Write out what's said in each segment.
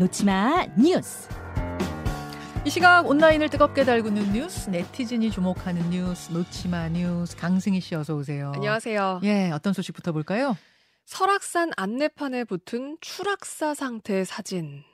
놓치마 뉴스. 이 시각 온라인을 뜨겁게 달구는 뉴스, 네티즌이 주목하는 뉴스, 놓치마 뉴스, 강승희 씨 어서 오세요. 안녕하세요. 예, 어떤 소식부터 볼까요? 설악산 안내판에 붙은 추락사 상태 사진.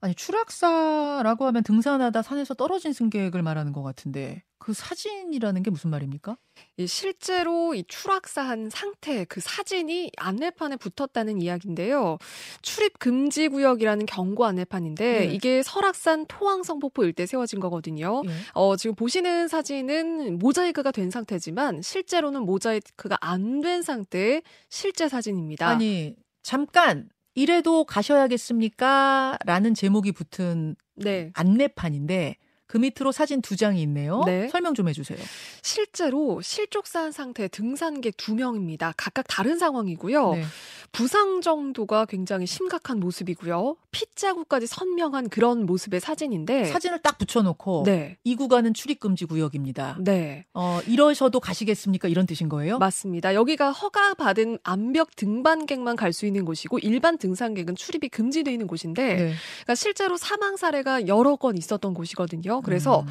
아니 추락사라고 하면 등산하다 산에서 떨어진 승객을 말하는 것 같은데 그 사진이라는 게 무슨 말입니까? 이 실제로 이 추락사한 상태 그 사진이 안내판에 붙었다는 이야기인데요. 출입 금지 구역이라는 경고 안내판인데 네. 이게 설악산 토왕성폭포 일대 세워진 거거든요. 네. 어, 지금 보시는 사진은 모자이크가 된 상태지만 실제로는 모자이크가 안 된 상태의 실제 사진입니다. 아니 잠깐 이래도 가셔야겠습니까? 라는 제목이 붙은 네. 안내판인데 그 밑으로 사진 두 장이 있네요. 네. 설명 좀 해주세요. 실제로 실족사한 상태 등산객 두 명입니다. 각각 다른 상황이고요. 네. 부상 정도가 굉장히 심각한 모습이고요. 핏자국까지 선명한 그런 모습의 사진인데 사진을 딱 붙여놓고 네. 이 구간은 출입금지 구역입니다. 네. 어, 이러셔도 가시겠습니까? 이런 뜻인 거예요? 맞습니다. 여기가 허가받은 암벽 등반객만 갈 수 있는 곳이고 일반 등산객은 출입이 금지되어 있는 곳인데 네. 그러니까 실제로 사망 사례가 여러 건 있었던 곳이거든요. 그래서 음.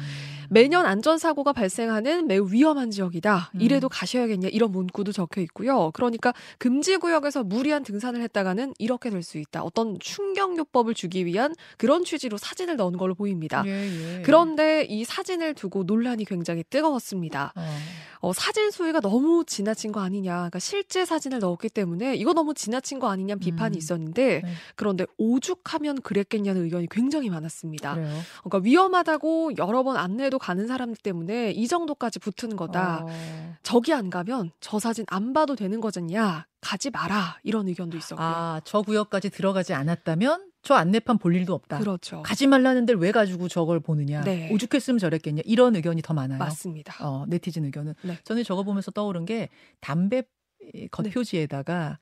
매년 안전사고가 발생하는 매우 위험한 지역이다. 음. 이래도 가셔야겠냐 이런 문구도 적혀 있고요. 그러니까 금지구역에서 무리한 등산을 했다가는 이렇게 될 수 있다. 어떤 충격요법을 주기 위한 그런 취지로 사진을 넣은 걸로 보입니다. 예, 예. 그런데 이 사진을 두고 논란이 굉장히 뜨거웠습니다. 어. 어, 사진 소유가 너무 지나친 거 아니냐. 그러니까 실제 사진을 넣었기 때문에 이거 너무 지나친 거 아니냐 비판이 음. 있었는데 네. 그런데 오죽하면 그랬겠냐는 의견이 굉장히 많았습니다. 그래요? 그러니까 위험하다고 여러 번 안내도 가는 사람 들 때문에 이 정도까지 붙는 거다. 어. 저기 안 가면 저 사진 안 봐도 되는 거잖냐. 가지 마라. 이런 의견도 있었고요. 아, 저 구역까지 들어가지 않았다면 저 안내판 볼 일도 없다. 그렇죠. 가지 말라는 데를 왜 가지고 저걸 보느냐. 네. 오죽했으면 저랬겠냐. 이런 의견이 더 많아요. 맞습니다. 어, 네티즌 의견은. 네. 저는 저거 보면서 떠오른 게 담배 겉표지에다가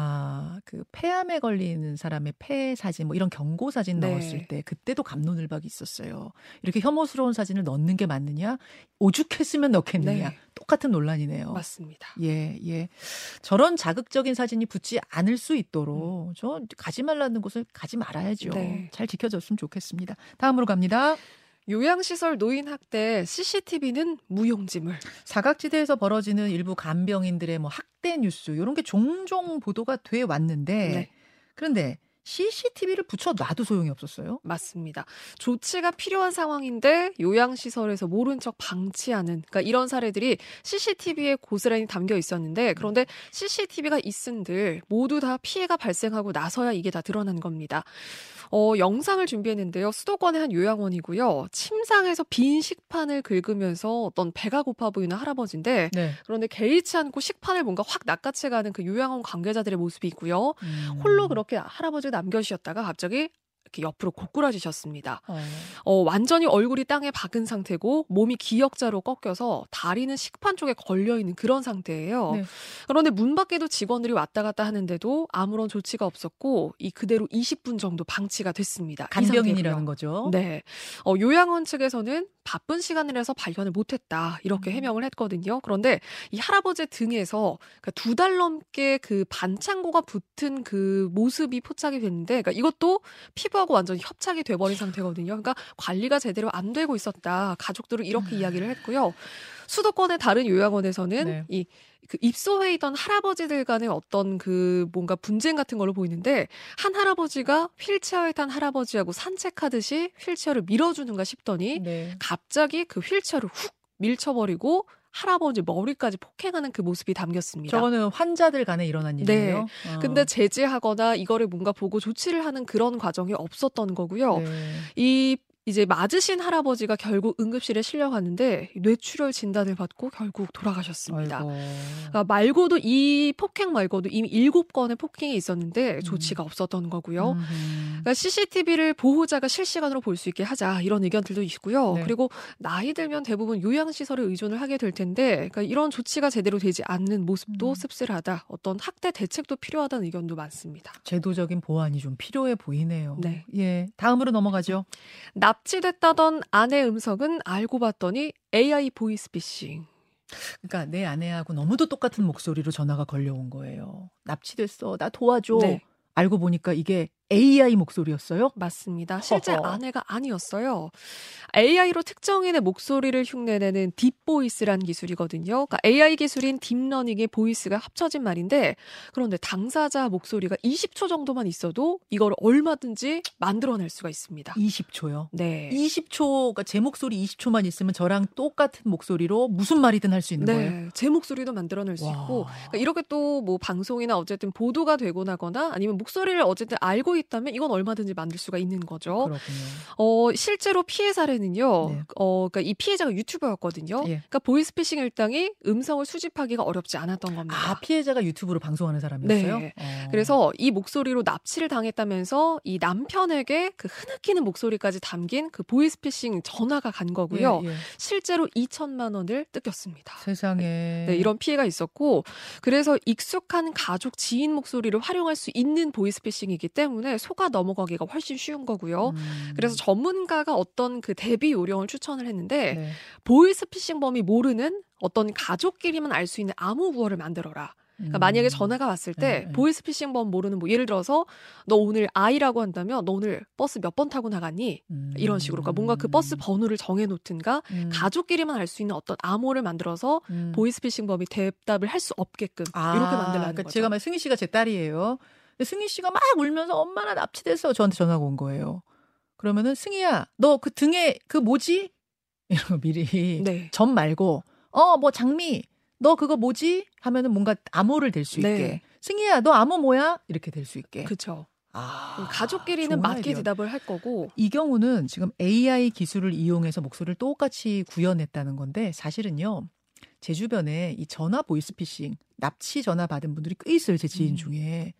아, 그 폐암에 걸리는 사람의 폐 사진 뭐 이런 경고 사진 네. 넣었을 때 그때도 감론을박이 있었어요. 이렇게 혐오스러운 사진을 넣는 게 맞느냐? 오죽했으면 넣겠느냐? 네. 똑같은 논란이네요. 맞습니다. 예, 예. 저런 자극적인 사진이 붙지 않을 수 있도록 음. 저 가지 말라는 곳을 가지 말아야죠. 네. 잘 지켜졌으면 좋겠습니다. 다음으로 갑니다. 요양시설 노인 학대 CCTV는 무용지물. 사각지대에서 벌어지는 일부 간병인들의 뭐 학대 뉴스 이런 게 종종 보도가 돼 왔는데 네. 그런데 CCTV를 붙여놔도 소용이 없었어요? 맞습니다. 조치가 필요한 상황인데 요양시설에서 모른 척 방치하는 그러니까 이런 사례들이 CCTV에 고스란히 담겨 있었는데 그런데 CCTV가 있은들 모두 다 피해가 발생하고 나서야 이게 다 드러난 겁니다. 어, 영상을 준비했는데요. 수도권의 한 요양원이고요. 침상에서 빈 식판을 긁으면서 어떤 배가 고파 보이는 할아버지인데 네. 그런데 개의치 않고 식판을 뭔가 확 낚아채가는 그 요양원 관계자들의 모습이 있고요. 음. 홀로 그렇게 할아버지가 남겨주셨다가 갑자기 이렇게 옆으로 고꾸라지셨습니다. 어. 어. 완전히 얼굴이 땅에 박은 상태고 몸이 기역자로 꺾여서 다리는 식판 쪽에 걸려 있는 그런 상태예요. 네. 그런데 문 밖에도 직원들이 왔다 갔다 하는데도 아무런 조치가 없었고 이 그대로 20분 정도 방치가 됐습니다. 간병인이라는 거죠. 네. 어, 요양원 측에서는 바쁜 시간이라서 발견을 못했다 이렇게 음. 해명을 했거든요. 그런데 이 할아버지 등에서 그러니까 두달 넘게 그 반창고가 붙은 그 모습이 포착이 됐는데 그러니까 이것도 피부하고 완전히 협착이 돼버린 상태거든요. 그러니까 관리가 제대로 안 되고 있었다. 가족들은 이렇게 음. 이야기를 했고요. 수도권의 다른 요양원에서는 네. 이 그 입소해 있던 할아버지들 간의 어떤 그 뭔가 분쟁 같은 걸로 보이는데 한 할아버지가 휠체어에 탄 할아버지하고 산책하듯이 휠체어를 밀어주는가 싶더니 네. 갑자기 그 휠체어를 훅 밀쳐버리고 할아버지 머리까지 폭행하는 그 모습이 담겼습니다. 저거는 환자들 간에 일어난 일이에요. 네. 어. 근데 제지하거나 이거를 뭔가 보고 조치를 하는 그런 과정이 없었던 거고요. 네. 이 이제 맞으신 할아버지가 결국 응급실에 실려갔는데 뇌출혈 진단을 받고 결국 돌아가셨습니다. 그러니까 말고도 이 폭행 말고도 이미 일곱 건의 폭행이 있었는데 음. 조치가 없었던 거고요. 그러니까 CCTV를 보호자가 실시간으로 볼 수 있게 하자 이런 의견들도 있고요. 네. 그리고 나이 들면 대부분 요양시설에 의존을 하게 될 텐데 그러니까 이런 조치가 제대로 되지 않는 모습도 음. 씁쓸하다. 어떤 학대 대책도 필요하다는 의견도 많습니다. 제도적인 보완이 좀 필요해 보이네요. 네. 예. 다음으로 넘어가죠. 납치됐다던 아내 음성은 알고 봤더니 AI 보이스피싱. 그러니까 내 아내하고 너무도 똑같은 목소리로 전화가 걸려온 거예요. 납치됐어. 나 도와줘. 네. 알고 보니까 이게 AI 목소리였어요? 맞습니다. 실제 허허. 아내가 아니었어요. AI로 특정인의 목소리를 흉내내는 deep voice란 기술이거든요. 그러니까 AI 기술인 deep learning에 voice가 합쳐진 말인데 그런데 당사자 목소리가 20초 정도만 있어도 이걸 얼마든지 만들어낼 수가 있습니다. 20초요? 네. 20초, 그러니까 제 목소리 20초만 있으면 저랑 똑같은 목소리로 무슨 말이든 할 수 있는 네. 거예요? 제 목소리도 만들어낼 수 와. 있고 그러니까 이렇게 또 뭐 방송이나 어쨌든 보도가 되고 나거나 아니면 목소리를 어쨌든 알고 있다면 이건 얼마든지 만들 수가 있는 거죠. 그렇군요. 어, 실제로 피해 사례는요. 네. 어, 그러니까 이 피해자가 유튜버였거든요. 예. 그러니까 보이스피싱 일당이 음성을 수집하기가 어렵지 않았던 겁니다. 아, 피해자가 유튜브로 방송하는 사람이었어요? 네. 어. 그래서 이 목소리로 납치를 당했다면서 이 남편에게 그 흐느끼는 목소리까지 담긴 그 보이스피싱 전화가 간 거고요. 예, 예. 실제로 2천만 원을 뜯겼습니다. 세상에. 네, 이런 피해가 있었고 그래서 익숙한 가족 지인 목소리를 활용할 수 있는 보이스피싱이기 때문에 속아 넘어가기가 훨씬 쉬운 거고요. 음. 그래서 전문가가 어떤 그 대비 요령을 추천을 했는데 네. 보이스피싱범이 모르는 어떤 가족끼리만 알 수 있는 암호 구호를 만들어라. 그러니까 음. 만약에 전화가 왔을 때 네, 네. 보이스피싱범 모르는 뭐 예를 들어서 너 오늘 아이라고 한다면 너 오늘 버스 몇 번 타고 나갔니? 음. 이런 식으로 그러니까 뭔가 그 버스 번호를 정해 놓든가 음. 가족끼리만 알 수 있는 어떤 암호를 만들어서 음. 보이스피싱범이 대답을 할 수 없게끔 아, 이렇게 만들라는 그러니까 거죠. 제가 말 승희 씨가 제 딸이에요. 승희 씨가 막 울면서 엄마나 납치돼서 저한테 전화가 온 거예요. 그러면은 승희야, 너 그 등에 그 뭐지? 거 미리 네. 점 말고 어 뭐 장미 너 그거 뭐지? 하면은 뭔가 암호를 댈 수 있게. 네. 승희야, 너 암호 뭐야? 이렇게 될 수 있게. 그렇죠. 아, 가족끼리는 맞게 대답을 할 거고 이 경우는 지금 AI 기술을 이용해서 목소리를 똑같이 구현했다는 건데 사실은요 제 주변에 이 전화 보이스피싱 납치 전화 받은 분들이 꽤 있어요 제 지인 음. 중에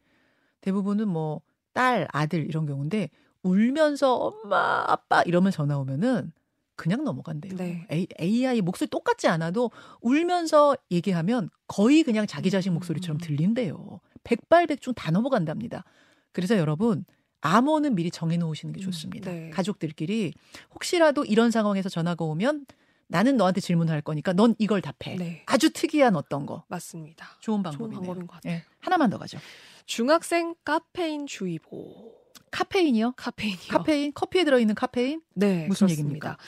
대부분은 뭐 딸 아들 이런 경우인데 울면서 엄마 아빠 이러면 전화 오면은 그냥 넘어간대요. 네. AI 목소리 똑같지 않아도 울면서 얘기하면 거의 그냥 자기 자신 목소리처럼 음. 들린대요. 백발백중 다 넘어간답니다. 그래서 여러분 암호는 미리 정해놓으시는 게 음, 좋습니다. 네. 가족들끼리 혹시라도 이런 상황에서 전화가 오면 나는 너한테 질문할 거니까 넌 이걸 답해. 네. 아주 특이한 어떤 거. 맞습니다. 좋은 방법이네요. 좋은 방법인 것 같아요. 네. 하나만 더 가죠. 중학생 카페인 주의보. 카페인이요? 카페인이요. 카페인? 커피에 들어 있는 카페인? 네. 무슨 그렇습니다. 얘기입니까?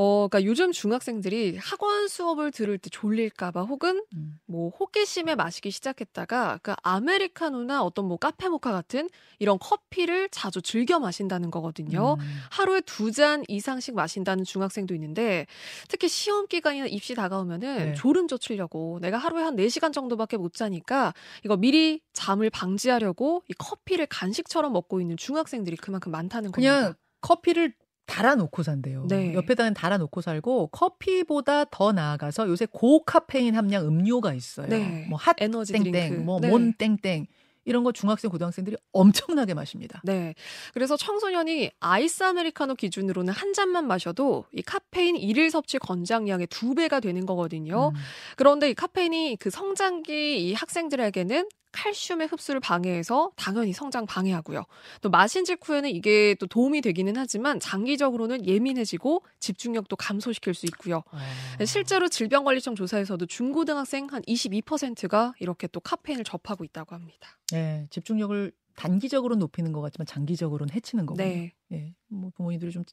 어, 그러니까 요즘 중학생들이 학원 수업을 들을 때 졸릴까봐 혹은 음. 뭐 호기심에 마시기 시작했다가 그 아메리카노나 어떤 뭐 카페 모카 같은 이런 커피를 자주 즐겨 마신다는 거거든요. 음. 하루에 두 잔 이상씩 마신다는 중학생도 있는데 특히 시험 기간이나 입시 다가오면은 네. 졸음 젖히려고 내가 하루에 한 4시간 정도밖에 못 자니까 이거 미리 잠을 방지하려고 이 커피를 간식처럼 먹고 있는 중학생들이 그만큼 많다는 그냥 겁니다. 그냥 커피를 달아놓고 산대요. 네. 옆에다는 달아놓고 살고 커피보다 더 나아가서 요새 고카페인 함량 음료가 있어요. 네. 뭐핫 에너지 땡땡. 뭐몬 네. 땡땡 이런 거 중학생 고등학생들이 엄청나게 마십니다. 네. 그래서 청소년이 아이스 아메리카노 기준으로는 한 잔만 마셔도 이 카페인 일일 섭취 권장량의 두 배가 되는 거거든요. 음. 그런데 이 카페인이 그 성장기 이 학생들에게는 칼슘의 흡수를 방해해서 당연히 성장 방해하고요. 또 마신 직후에는 이게 또 도움이 되기는 하지만 장기적으로는 예민해지고 집중력도 감소시킬 수 있고요. 아. 실제로 질병관리청 조사에서도 중고등학생 한 22%가 이렇게 또 카페인을 접하고 있다고 합니다. 네, 집중력을 단기적으로 높이는 것 같지만 장기적으로는 해치는 거군요. 네. 네, 뭐 부모님들이 좀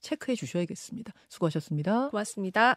체크해 주셔야겠습니다. 수고하셨습니다. 고맙습니다.